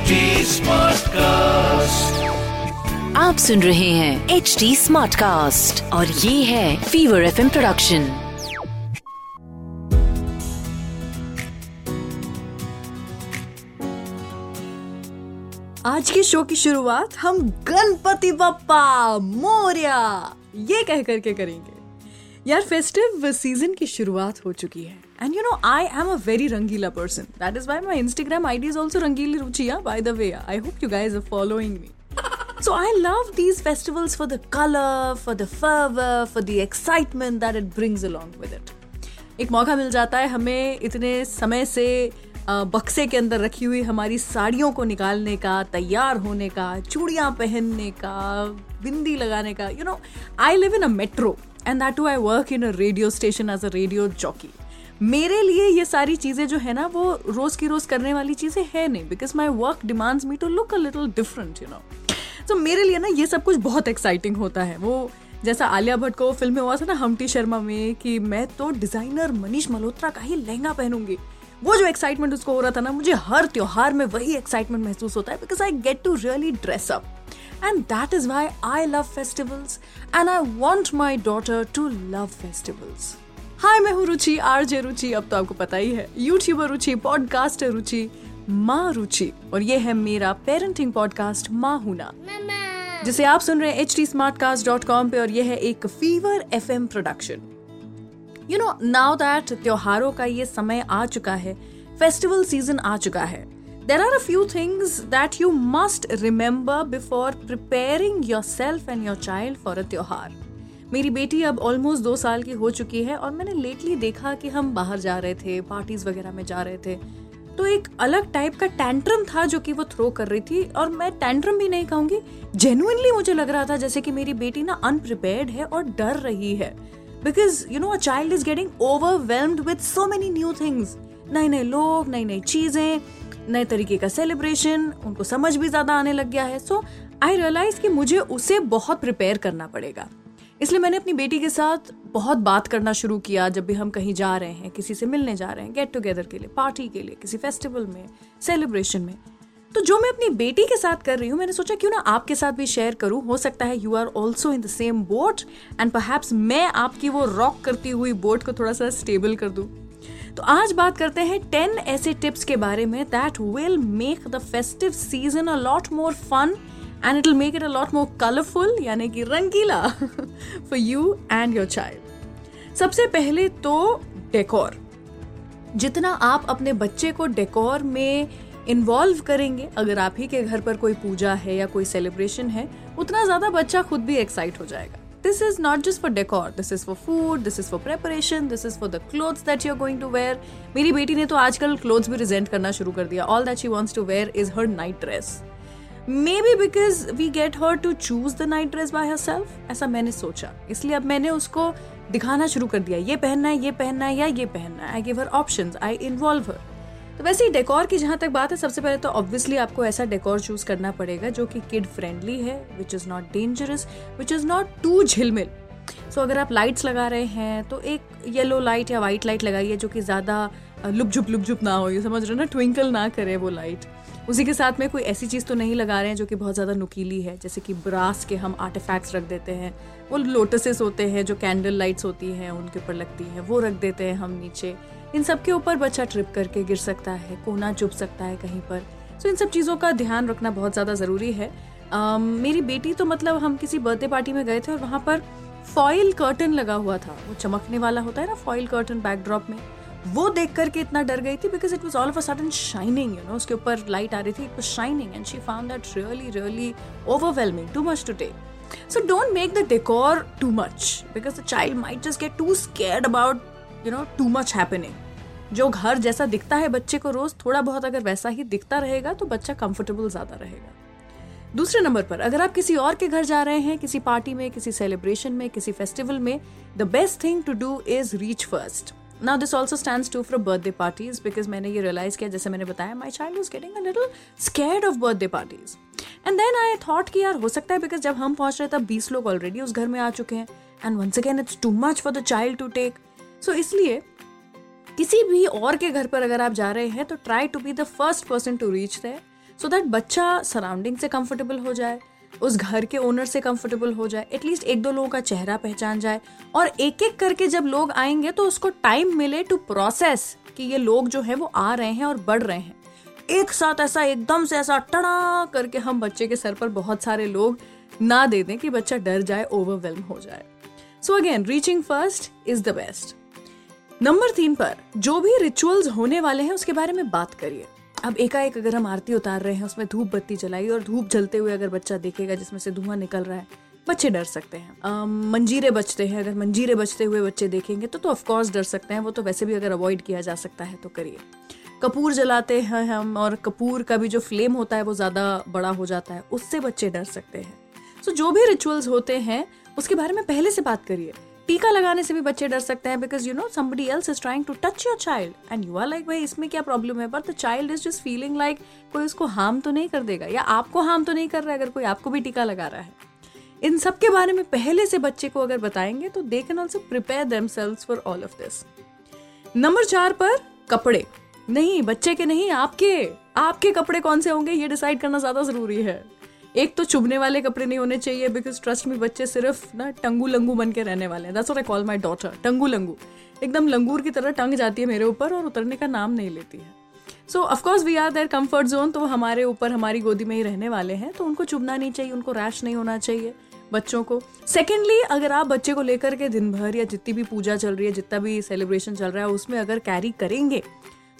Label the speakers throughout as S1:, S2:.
S1: HD Smartcast.
S2: आप सुन रहे हैं एच डी स्मार्ट कास्ट और ये है फीवर एफ़ प्रोडक्शन
S3: आज के शो की शुरुआत हम गणपति बप्पा मोरिया ये कह करके करेंगे। यार फेस्टिव सीज़न की शुरुआत हो चुकी है। And you know I am a very Rangeela person that is why my Instagram I D is also Rangeeli रुचिया by the way I hope you guys are following me So I love these festivals for the color, for the fervor, for the excitement that it brings along with it. एक मौका मिल जाता है हमें इतने समय से अ, बक्से के अंदर रखी हुई हमारी साड़ियों को निकालने का तैयार होने का चूड़ियाँ पहनने का बिंदी लगाने का you know I live in a metro and that too I work in a radio station as a radio jockey मेरे लिए ये सारी चीज़ें जो है ना, वो रोज़ की रोज़ करने वाली चीज़ें है नहीं because my work demands me to look a little different you know तो मेरे लिए ना ये सब कुछ बहुत एक्साइटिंग होता है। वो जैसा आलिया भट्ट को फ़िल्म में हुआ था ना हमटी शर्मा में, कि मैं तो डिज़ाइनर मनीष मल्होत्रा का ही लहंगा पहनूँगी। वो जो एक्साइटमेंट उसको हो रहा था ना, मुझे हर त्योहार में वही एक्साइटमेंट महसूस होता है because I get to really dress up and that is why I love festivals and I want my daughter to love festivals hi मैं हूँ रुचि आर जे रुचि अब तो आपको पता ही है। यूट्यूबर रुचि पॉडकास्टर रुचि माँ रुचि और ये है मेरा पेरेंटिंग पॉडकास्ट माँ हुना जिसे आप सुन रहे हैं H T Smartcast dot com पे और ये है एक fever F M production you know now that त्योहारों का ये समय आ चुका है फेस्टिवल सीज़न आ चुका है there are a few things that you must remember before preparing yourself and your child for a त्योहार। मेरी बेटी अब ऑलमोस्ट दो साल की हो चुकी है और मैंने लेटली देखा कि हम बाहर जा रहे थे पार्टीज़ वगैरह में जा रहे थे। तो एक अलग टाइप का टैंट्रम था जो कि वो थ्रो कर रही थी और मैं टैंट्रम भी नहीं कहूँगी जेन्युइनली मुझे लग रहा था जैसे कि मेरी बेटी ना अनप्रिपेयर्ड है और डर रही है। Because you know a child is getting overwhelmed with so many new things नए नए लोग नई नई चीज़ें, नए तरीके का सेलिब्रेशन उनको समझ भी ज़्यादा आने लग गया है। सो आई रियलाइज़ कि मुझे उसे बहुत प्रिपेयर करना पड़ेगा। इसलिए मैंने अपनी बेटी के साथ बहुत बात करना शुरू किया जब भी हम कहीं जा रहे हैं, किसी से मिलने जा रहे हैं गेट टुगेदर के लिए पार्टी के लिए, किसी फेस्टिवल में सेलिब्रेशन में। तो जो मैं अपनी बेटी के साथ कर रही हूँ, मैंने सोचा क्यों ना आपके साथ भी शेयर करूँ। हो सकता है you are also in the same boat and perhaps मैं आपकी वो रॉक करती हुई बोट को थोड़ा सा स्टेबल कर दूँ। तो आज बात करते हैं टेन ऐसे टिप्स के बारे में that will make the festive season a lot more fun and it will make it a lot more colourful यानी कि रंगीला for you and your child सबसे पहले तो डेकोर जितना आप अपने बच्चे को डेकोर में इन्वॉल्व करेंगे, अगर आप ही के घर पर कोई पूजा है या कोई सेलिब्रेशन है, उतना ज़्यादा बच्चा खुद भी एक्साइट हो जाएगा. This is not just for decor this is for food this is for preparation this is for the clothes that you are going to wear मेरी बेटी ने तो आजकल क्लोथ्स भी रिजेंट करना शुरू कर दिया. All that she wants to wear is her night dress maybe because we get her to choose the night dress by herself ऐसा मैंने सोचा। इसलिए अब मैंने उसको दिखाना शुरू कर दिया। ये पहनना है, ये पहनना है या ये पहनना है। I give her option I involve her तो वैसे ही डेकोर की जहाँ तक बात है, सबसे पहले तो ऑब्वियसली आपको ऐसा डेकोर चूज़ करना पड़ेगा जो कि किड फ्रेंडली है which is not dangerous which is not too झिलमिल। सो अगर आप लाइट्स लगा रहे हैं तो एक येलो लाइट या वाइट लाइट लगाइए जो कि ज़्यादा लुपझुप लुपझुप ना हो। ये समझ रहे हो ना? ट्विंकल ना करे वो लाइट उसी के साथ में कोई ऐसी चीज़ तो नहीं लगा रहे हैं जो कि बहुत ज़्यादा नुकीली है, जैसे कि ब्रास के हम आर्टिफैक्ट्स रख देते हैं, वो लोटसेस होते हैं जो कैंडल लाइट्स होती हैं, उनके ऊपर लगती हैं, वो रख देते हैं हम नीचे। इन सब के ऊपर बच्चा ट्रिप करके गिर सकता है, कोना चुभ सकता है कहीं पर। सो इन सब चीज़ों का ध्यान रखना बहुत ज़्यादा ज़रूरी है। मेरी बेटी तो मतलब हम किसी बर्थडे पार्टी में गए थे और वहाँ पर फॉइल कर्टन लगा हुआ था, वो चमकने वाला होता है ना फॉइल कर्टन बैकड्रॉप में। वो देख करके इतना डर गई थी because it was all of a sudden shining you know उसके ऊपर लाइट आ रही थी it was shining and she found that really really overwhelming too much to take so don't make the decor too much because the child might just get too scared about you know too much happening जो घर जैसा दिखता है बच्चे को रोज, थोड़ा बहुत अगर वैसा ही दिखता रहेगा तो बच्चा कंफर्टेबल ज़्यादा रहेगा। दूसरे नंबर पर, अगर आप किसी और के घर जा रहे हैं, किसी पार्टी में, किसी सेलिब्रेशन में, किसी फेस्टिवल में the best thing to do is reach first now this also stand to for birthday parties because मैंने ये रियलाइज़ किया, जैसे मैंने बताया my child is getting a little scared of birthday parties and then I thought कि यार, हो सकता है बिकॉज़ जब हम पहुँच रहे तब बीस लोग ऑलरेडी उस घर में आ चुके हैं। And once again it's too much for the child to take so इसलिए किसी भी और के घर पर अगर आप जा रहे हैं तो try to be the first person to reach there so that बच्चा सराउंडिंग से कंफर्टेबल हो जाए। उस घर के ओनर से कंफर्टेबल हो जाए एटलीस्ट एक दो लोगों का चेहरा पहचान जाए। और एक एक करके जब लोग आएँगे तो उसको टाइम मिले टू प्रोसेस कि ये लोग जो है, वो आ रहे हैं और बढ़ रहे हैं। एक साथ ऐसा, एकदम से ऐसा टड़ा करके हम बच्चे के सर पर बहुत सारे लोग ना दे दें कि बच्चा डर जाए ओवरवेलम हो जाए। So again reaching first is the best number तीन पर, जो भी रिचुअल्स होने वाले हैं, उसके बारे में बात करिए। अब एकाएक अगर हम आरती उतार रहे हैं, उसमें धूप बत्ती जलाई और धूप जलते हुए अगर बच्चा देखेगा जिसमें से धुआँ निकल रहा है, बच्चे डर सकते हैं। मंजीरे बचते हैं, अगर मंजीरे बचते हुए बच्चे देखेंगे तो तो ऑफकोर्स डर सकते हैं, वो तो वैसे भी अगर अवॉइड किया जा सकता है तो करिए। कपूर जलाते हैं हम, और कपूर का भी जो फ्लेम होता है, वो ज़्यादा बड़ा हो जाता है, उससे बच्चे डर सकते हैं। सो जो भी रिचुअल्स होते हैं, उसके बारे में पहले से बात करिए। टीका लगाने से भी बच्चे डर सकते हैं because you know somebody else is trying to touch your child and you are like भाई, इसमें क्या प्रॉब्लम है? But the child is just feeling like कोई उसको हार्म तो नहीं कर देगा, या आपको हार्म तो नहीं कर रहा है अगर कोई आपको भी टीका लगा रहा है। इन सब के बारे में पहले से बच्चे को अगर बताएँगे तो they can also prepare them for all of this number चार पर कपड़े। नहीं, बच्चे के नहीं, आपके। आपके कपड़े कौन से होंगे? ये डिसाइड करना ज़्यादा ज़रूरी है। एक तो चुभने वाले कपड़े नहीं होने चाहिए बिकॉज़ ट्रस्ट में बच्चे सिर्फ़ ना टंगू लंगू बन के रहने वाले हैं। That's I call my daughter Tangu Langu एकदम लंगूर की तरह टंग जाती है मेरे ऊपर और उतरने का नाम नहीं लेती है। So of course we are there comfort zone तो हमारे ऊपर, हमारी गोदी में ही रहने वाले हैं तो उनको चुभना नहीं चाहिए, उनको रैश नहीं होना चाहिए बच्चों को। सेकेंडली अगर आप बच्चे को लेकर के दिन भर या जितनी भी पूजा चल रही है, जितना भी सेलिब्रेशन चल रहा है, उसमें अगर कैरी करेंगे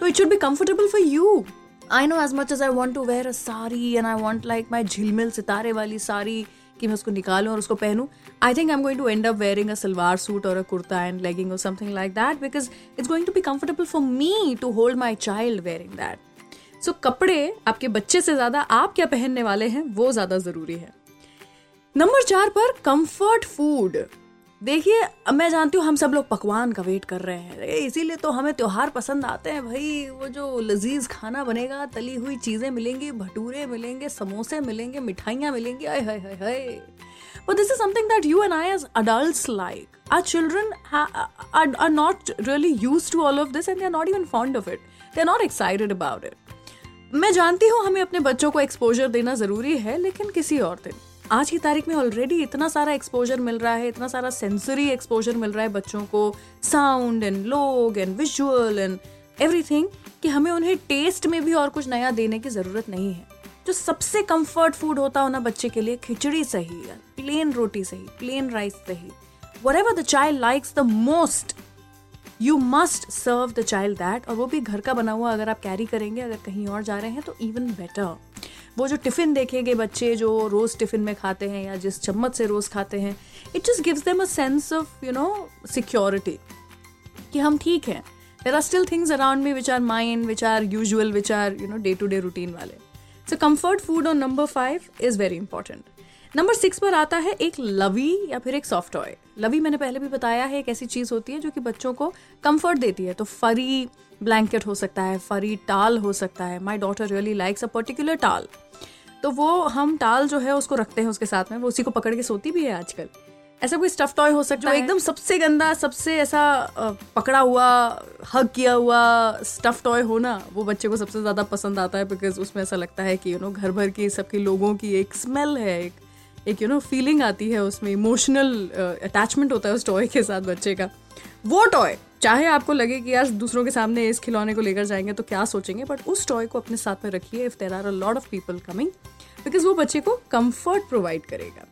S3: तो it should be comfortable for you I know as much as I want to wear a sari and I want like my झिलमिल सितारे वाली सारी कि मैं उसको निकालूं और उसको पहनूं I think I am going to end up wearing a salwar suit और अ कुर्ता एंड लेगिंग और something like that because it's going to be comfortable for me to hold my child wearing that so कपड़े आपके बच्चे से ज़्यादा आप क्या पहनने वाले हैं वो ज़्यादा ज़रूरी है नंबर चार पर कंफर्ट फ़ूड देखिए, मैं जानती हूँ हम सब लोग पकवान का वेट कर रहे हैं। इसीलिए तो हमें त्यौहार पसंद आते हैं। भाई वो जो लजीज खाना बनेगा, तली हुई चीज़ें मिलेंगी, भटूरे मिलेंगे, समोसे मिलेंगे, मिठाइयाँ मिलेंगी। आय, हाय हाय हाय। But this is something that you and I as adult like are children are not really use to all of this and are not even fond of it they are not excited about it मैं जानती हूँ हमें अपने बच्चों को exposure देना ज़रूरी है, लेकिन किसी और दिन। आज की तारीख में ऑलरेडी इतना सारा एक्सपोजर मिल रहा है, इतना सारा सेंसरी एक्सपोजर मिल रहा है बच्चों को साउंड एंड लोग एंड विजुअल एंड एवरीथिंग कि हमें उन्हें टेस्ट में भी और कुछ नया देने की ज़रूरत नहीं है। जो सबसे कंफर्ट फ़ूड होता हो ना बच्चे के लिए, खिचड़ी सही प्लेन रोटी सही प्लेन राइस सही। Whatever the child likes the most you must serve the child that और वो भी घर का बना हुआ अगर आप कैरी करेंगे, अगर कहीं और जा रहे हैं तो इवन बेटर वो जो टिफ़िन देखेंगे बच्चे जो रोज़ टिफ़िन में खाते हैं या जिस चम्मच से रोज़ खाते हैं it just gives them a sense of you know security कि हम ठीक हैं। There are still things around me which are mind which are usual which are you know day to day routine वाले। So comfort food on number five is very important number six पर आता है एक लवी या फिर एक soft toy लवी मैंने पहले भी बताया है एक ऐसी चीज़ होती है जो कि बच्चों को कंफर्ट देती है। तो फरी ब्लैंकेट हो सकता है फरी टाल हो सकता है। My daughter really likes a particular towel. तो वो हम टाल जो है उसको रखते हैं उसके साथ में। वो उसी को पकड़ के सोती भी है आजकल। ऐसा कोई स्टफ़ टॉय हो सकता है। एकदम सबसे गंदा सबसे ऐसा पकड़ा हुआ हग किया हुआ स्टफ़ टॉय हो ना वो बच्चे को सबसे ज़्यादा पसंद आता है बिकॉज़ उसमें ऐसा लगता है कि यू नो घर भर की सबके लोगों की एक स्मेल है एक एक यू नो फीलिंग आती है उसमें इमोशनल अटैचमेंट होता है उस टॉय के साथ बच्चे का। वो टॉय चाहे आपको लगे कि यार दूसरों के सामने इस खिलौने को लेकर जाएँगे तो क्या सोचेंगे बट उस टॉय को अपने साथ में रखिए if there are a lot of people coming because वो बच्चे को कंफर्ट प्रोवाइड करेगा।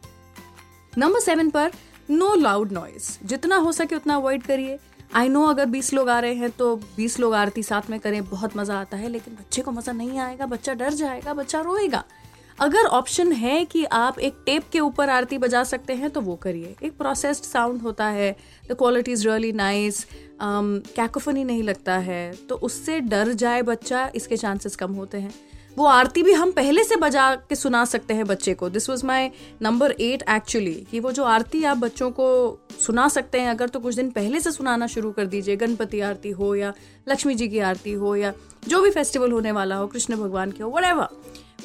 S3: नंबर सेवन पर नो लाउड नॉइज़ जितना हो सके उतना अवॉइड करिए। आई नो अगर बीस लोग आ रहे हैं तो बीस लोग आरती साथ में करें, बहुत मज़ा आता है, लेकिन बच्चे को मज़ा नहीं आएगा, बच्चा डर जाएगा, बच्चा रोएगा। अगर ऑप्शन है कि आप एक टेप के ऊपर आरती बजा सकते हैं तो वो करिए। एक प्रोसेस्ड साउंड होता है। The quality is really nice cacophony नहीं लगता है। तो उससे डर जाए बच्चा, इसके चांसेस कम होते हैं। वो आरती भी हम पहले से बजा के सुना सकते हैं बच्चे को। This was my number eight actually कि वो जो आरती आप बच्चों को सुना सकते हैं, अगर तो कुछ दिन पहले से सुनाना शुरू कर दीजिए। गणपति आरती हो या लक्ष्मी जी की आरती हो या जो भी फेस्टिवल होने वाला हो, कृष्ण भगवान के हो वट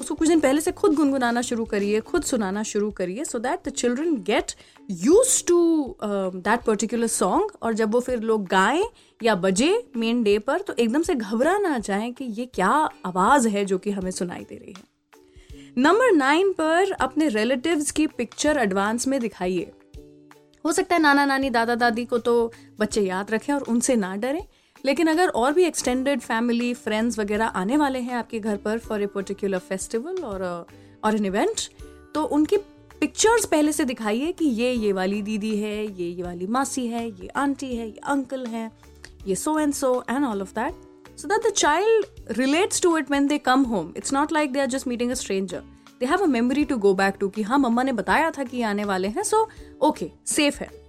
S3: उसको कुछ दिन पहले से खुद गुनगुनाना शुरू करिए, खुद सुनाना शुरू करिए so that the children get use to that particular song और जब वो फिर लोग गाएँ या बजे मेन डे पर तो एकदम से घबरा ना जाए कि ये क्या आवाज़ है जो कि हमें सुनाई दे रही है। नंबर नाइन पर अपने रिलेटिव्स की पिक्चर एडवांस में दिखाइए। हो सकता है नाना नानी दादा दादी को तो बच्चे याद रखें और उनसे ना डरें। लेकिन अगर और भी एक्सटेंडेड फैमिली फ्रेंड्स वगैरह आने वाले हैं आपके घर पर फॉर ए पर्टिकुलर फेस्टिवल और और एन इवेंट तो उनकी पिक्चर्स पहले से दिखाइए कि ये ये वाली दीदी है, ये ये वाली मासी है, ये आंटी है, ये अंकल है, ये so and so and all of that so that the child relates to it when they come home it's not like they are just meeting a stranger they have a memory to go back to कि हाँ मम्मा ने बताया था कि आने वाले हैं so okay safe है।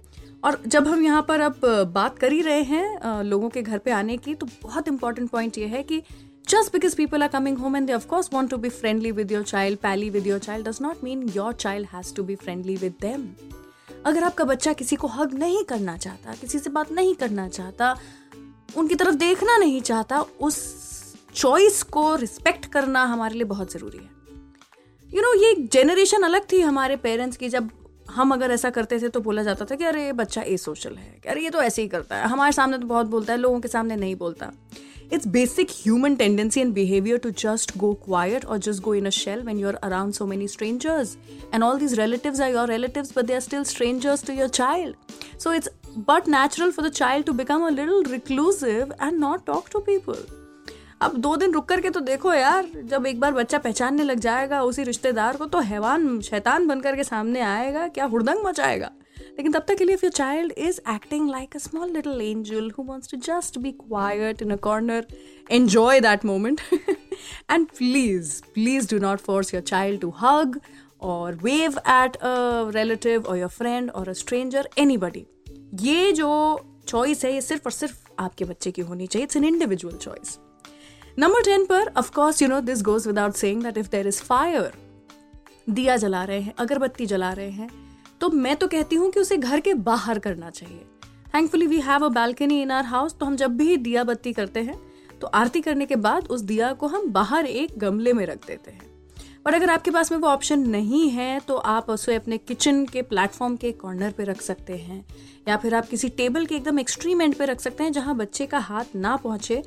S3: और जब हम यहाँ पर अब बात कर ही रहे हैं लोगों के घर पे आने की तो बहुत इंपॉर्टेंट पॉइंट ये है कि just because people are coming home and they of course want to be friendly with your child pally with your child does not mean your child has to be friendly with them अगर आपका बच्चा किसी को हग नहीं करना चाहता किसी से बात नहीं करना चाहता उनकी तरफ़ देखना नहीं चाहता उस चॉइस को रिस्पेक्ट करना हमारे लिए बहुत ज़रूरी है। यू you नो know, ये जेनरेशन अलग थी हमारे पेरेंट्स की जब हम अगर ऐसा करते थे तो बोला जाता था कि अरे, ये बच्चा ए सोशल है अरे ये तो ऐसे ही करता है। हमारे सामने तो बहुत बोलता है, लोगों के सामने नहीं बोलता। It's basic human tendency and behaviour to just go quiet और just go in a shell when you are around so many strangers and all these relatives are your relatives but they are still strangers to your child so it's but natural for the child to become a little reclusive and not talk to people अब दो दिन रुक करके तो देखो यार, जब एक बार बच्चा पहचानने लग जाएगा उसी रिश्तेदार को तो हैवान, शैतान बन करके सामने आएगा, क्या हुड़दंग मचाएगा? लेकिन तब तक के लिए your child is acting like a small little angel who wants to just be quiet in a corner enjoy that moment and please please do not force your child to hug और wave at a relative और your friend और a stranger any बडी ये जो choice है, ये सिर्फ़ और सिर्फ़ आपके बच्चे की होनी चाहिए। It's an individual choice number ten पर of course you know this goes without saying that if there is fire दिया जला रहे हैं, अगरबत्ती जला रहे हैं तो मैं तो कहती हूँ कि उसे घर के बाहर करना चाहिए। Thankfully we have a balcony in our house तो हम जब भी दिया बत्ती करते हैं तो आरती करने के बाद उस दिया को हम बाहर एक गमले में रख देते हैं। और अगर आपके पास में वो ऑप्शन नहीं है तो आप उसे अपने किचन के प्लेटफॉर्म के कॉर्नर पे रख सकते हैं, या फिर आप किसी टेबल के एकदम एक्सट्रीम एंड पे रख सकते हैं, जहाँ बच्चे का हाथ ना पहुँचे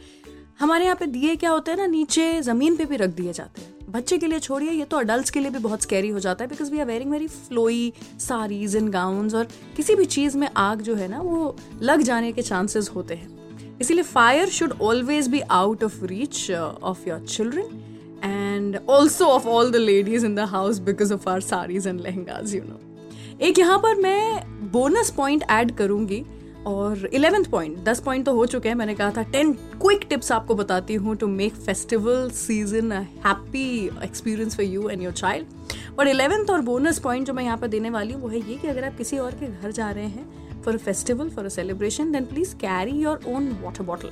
S3: हमारे यहाँ पे दिए क्या होते हैं ना, नीचे ज़मीन पे भी रख दिए जाते हैं। बच्चे के लिए छोड़िए, ये तो अडल्ट के लिए भी बहुत स्कैरी हो जाता है because we are wearing very flowy saris in gown और किसी भी चीज़ में आग जो है ना, वो लग जाने के चांसेस होते हैं। इसीलिए fire should always be out of reach of your children and also of all the ladies in the house because of our saris and lehengas you know एक यहाँ पर मैं बोनस पॉइंट ऐड करूँगी और eleventh point दस point तो हो चुके हैं। मैंने कहा था टेन क्विक टिप्स आपको बताती हूँ to make festival season happy experience for you and your child और इलेवेंथ और बोनस पॉइंट जो मैं यहाँ पर देने वाली हूँ, वो है ये कि अगर आप किसी और के घर जा रहे हैं for a festival for a celebration then please carry your own water bottle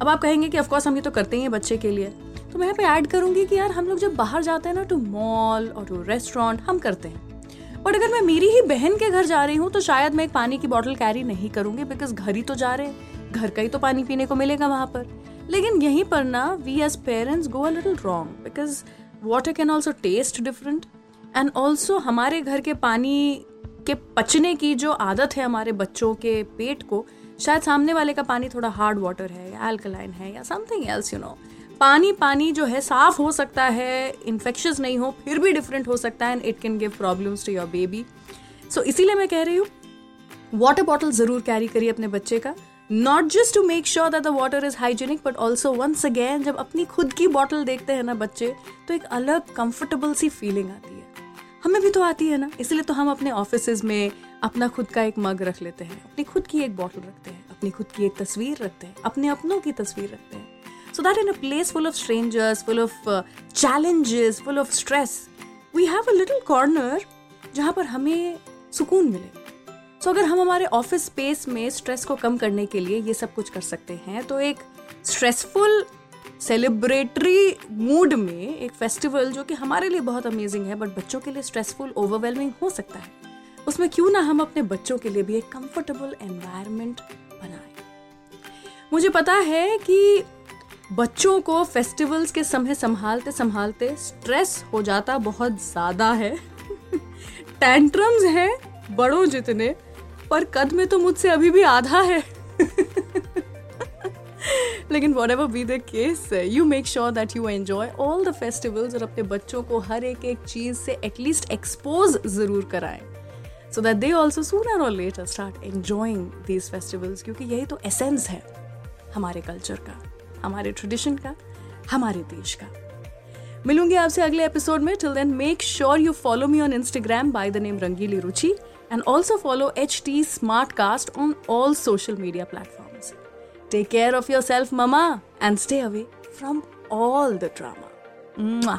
S3: अब आप कहेंगे कि ऑफकोर्स हम ये तो करते ही हैं बच्चे के लिए. तो मैं यहाँ पे ऐड करूँगी कि यार, हम लोग जब बाहर जाते हैं ना टू मॉल और टू रेस्टोरेंट हम करते हैं। बट अगर मैं मेरी ही बहन के घर जा रही हूँ तो शायद मैं एक पानी की बॉटल कैरी नहीं करूँगी बिकॉज़ घर ही तो जा रहे हैं। घर का ही तो पानी पीने को मिलेगा वहाँ पर। लेकिन यहीं पर ना we as parents go a little wrong because water can also taste different and also हमारे घर के पानी के पचने की जो आदत है हमारे बच्चों के पेट को, शायद सामने वाले का पानी थोड़ा हार्ड वाटर है, या एल्कलाइन है, या समथिंग एल्स यू नो पानी पानी जो है साफ़ हो सकता है इन्फेक्शस नहीं हो, फिर भी डिफरेंट हो सकता है and it can give problems to your baby so इसीलिए मैं कह रही हूँ वाटर बॉटल ज़रूर कैरी करिए अपने बच्चे का। Not just to make sure that the water is hygienic but also once again जब अपनी खुद की बॉटल देखते हैं ना बच्चे तो एक अलग कंफर्टेबल सी फीलिंग आती है। हमें भी तो आती है ना, इसलिए तो हम अपने ऑफ़िस में अपना खुद का एक मग रख लेते हैं। अपनी खुद की एक बॉटल रखते हैं, अपनी खुद की एक तस्वीर रखते हैं, अपने अपनों की तस्वीर रखते हैं। So that in a place full of strangers, full of uh, challenges, full of stress, we have a little corner जहाँ पर हमें सुकून मिले। सो so, अगर हम हमारे ऑफ़िस स्पेस में स्ट्रेस को कम करने के लिए ये सब कुछ कर सकते हैं तो एक स्ट्रेसफुल सेलिब्रेटरी मूड में एक फेस्टिवल जो कि हमारे लिए बहुत अमेजिंग है बट बच्चों के लिए स्ट्रेसफुल ओवरवेलमिंग हो सकता है। उसमें क्यों ना हम अपने बच्चों के लिए भी एक कंफर्टेबल एनवायरनमेंट बनाएँ। मुझे पता है कि बच्चों को फेस्टिवल्स के समय संभालते संभालते स्ट्रेस हो जाता बहुत ज़्यादा है। टेंट्रम्स हैं, बड़ों जितने, पर कद में तो मुझसे अभी भी आधा है। लेकिन whatever be the case you make sure that you enjoy all the festivals और अपने बच्चों को हर एक एक चीज़ से एटलीस्ट एक्सपोज ज़रूर कराएँ। So that they also sooner और later start enjoying these festivals क्योंकि यही तो एसेंस है हमारे कल्चर का। हमारे ट्रेडिशन का, हमारे देश का। मिलूँगी आपसे अगले एपिसोड में। Till then make sure you follow me on Instagram by the name Rangili Ruchi and also follow H T Smartcast on all social media platform take care of your self mama and stay away from all the drama